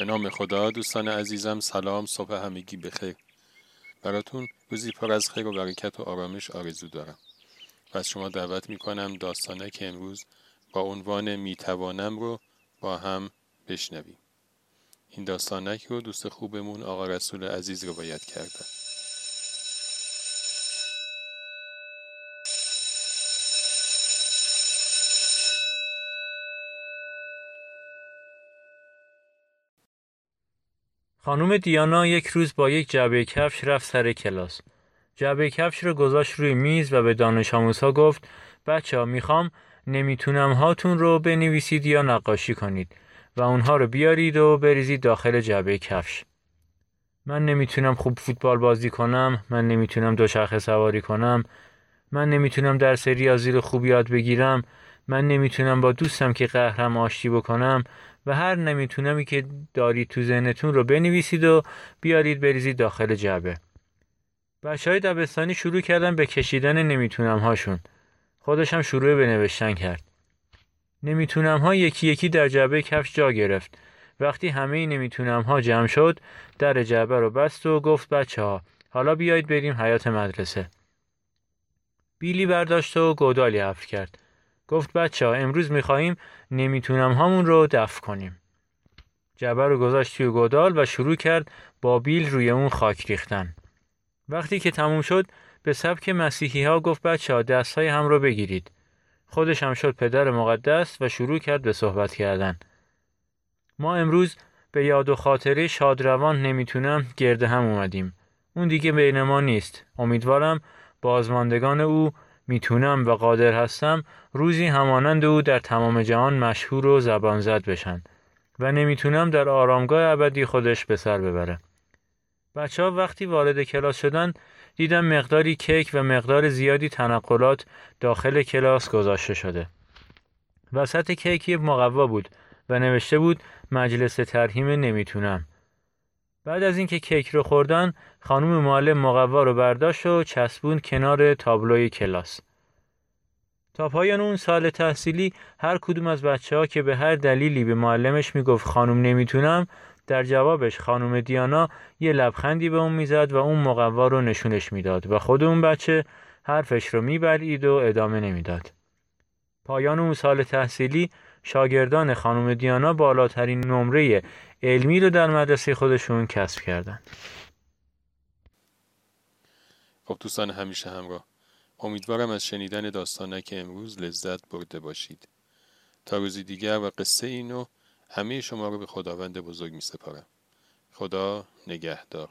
به نام خدا دوستان عزیزم سلام صبح همگی بخیر. براتون روزی پر از خیر و برکت و آرامش آرزو دارم. و از شما دعوت می‌کنم داستانه که امروز با عنوان می‌توانم رو با هم بشنویم. این داستانک رو دوست خوبمون آقا رسول عزیز رو کرده. خانم دیانا یک روز با یک جعبه کفش رفت سر کلاس. جعبه کفش رو گذاشت روی میز و به دانش آموزها گفت بچه ها می‌خوام نمی‌تونم هاتون رو بنویسید یا نقاشی کنید و اونها رو بیارید و بریزید داخل جعبه کفش. من نمی‌تونم خوب فوتبال بازی کنم، من نمی‌تونم دوچرخه سواری کنم، من نمی‌تونم درس ریاضی رو خوب یاد بگیرم، من نمی‌تونم با دوستم که قهرم آشتی بکنم و هر نمیتونمی که دارید تو ذهنتون رو بنویسید و بیارید بریزید داخل جعبه. بچه های دبستانی شروع کردن به کشیدن نمی‌تونم هاشون. خودش هم شروع به نوشتن کرد. نمی‌تونم ها یکی یکی در جعبه کفش جا گرفت. وقتی همه نمی‌تونم ها جمع شد در جعبه رو بست و گفت بچه ها حالا بیایید بریم حیات مدرسه. بیلی برداشت و گودالی حفر کرد. گفت بچه ها امروز می‌خواهیم نمی‌تونم همون رو دفع کنیم. جبه رو گذاشت توی گودال و شروع کرد با بیل روی اون خاک ریختن. وقتی که تموم شد به سبک مسیحی ها گفت بچه ها دست های هم رو بگیرید. خودش هم شد پدر مقدس و شروع کرد به صحبت کردن. ما امروز به یاد و خاطره شادروان نمی‌تونم گرده هم اومدیم. اون دیگه بین ما نیست. امیدوارم بازماندگان او می‌تونم و قادر هستم روزی همانند او در تمام جهان مشهور و زبان زد بشن و نمی‌تونم در آرامگاه ابدی خودش به سر ببره. بچه ها وقتی وارد کلاس شدن دیدم مقداری کیک و مقدار زیادی تنقلات داخل کلاس گذاشته شده. وسط کیک یک مقوا بود و نوشته بود مجلس ترهیم نمی‌تونم. بعد از اینکه کیک رو خوردن خانم معلم مقوا رو برداشت و چسبون کنار تابلوی کلاس. تا پایان اون سال تحصیلی هر کدوم از بچه ها که به هر دلیلی به معلمش می‌گفت خانم نمی‌تونم در جوابش خانم دیانا یه لبخندی به اون می‌زد و اون مقوا رو نشونش می‌داد و خود اون بچه حرفش رو میبلید و ادامه نمی‌داد. پایان اون سال تحصیلی شاگردان خانم دیانا بالاترین نمره علمی رو در مدرسه خودشون کسب کردن. خب دوستان همیشه همراه. امیدوارم از شنیدن داستانک امروز لذت برده باشید. تا روزی دیگر و قصه اینو همه شما رو به خداوند بزرگ می سپارم خدا نگهدار.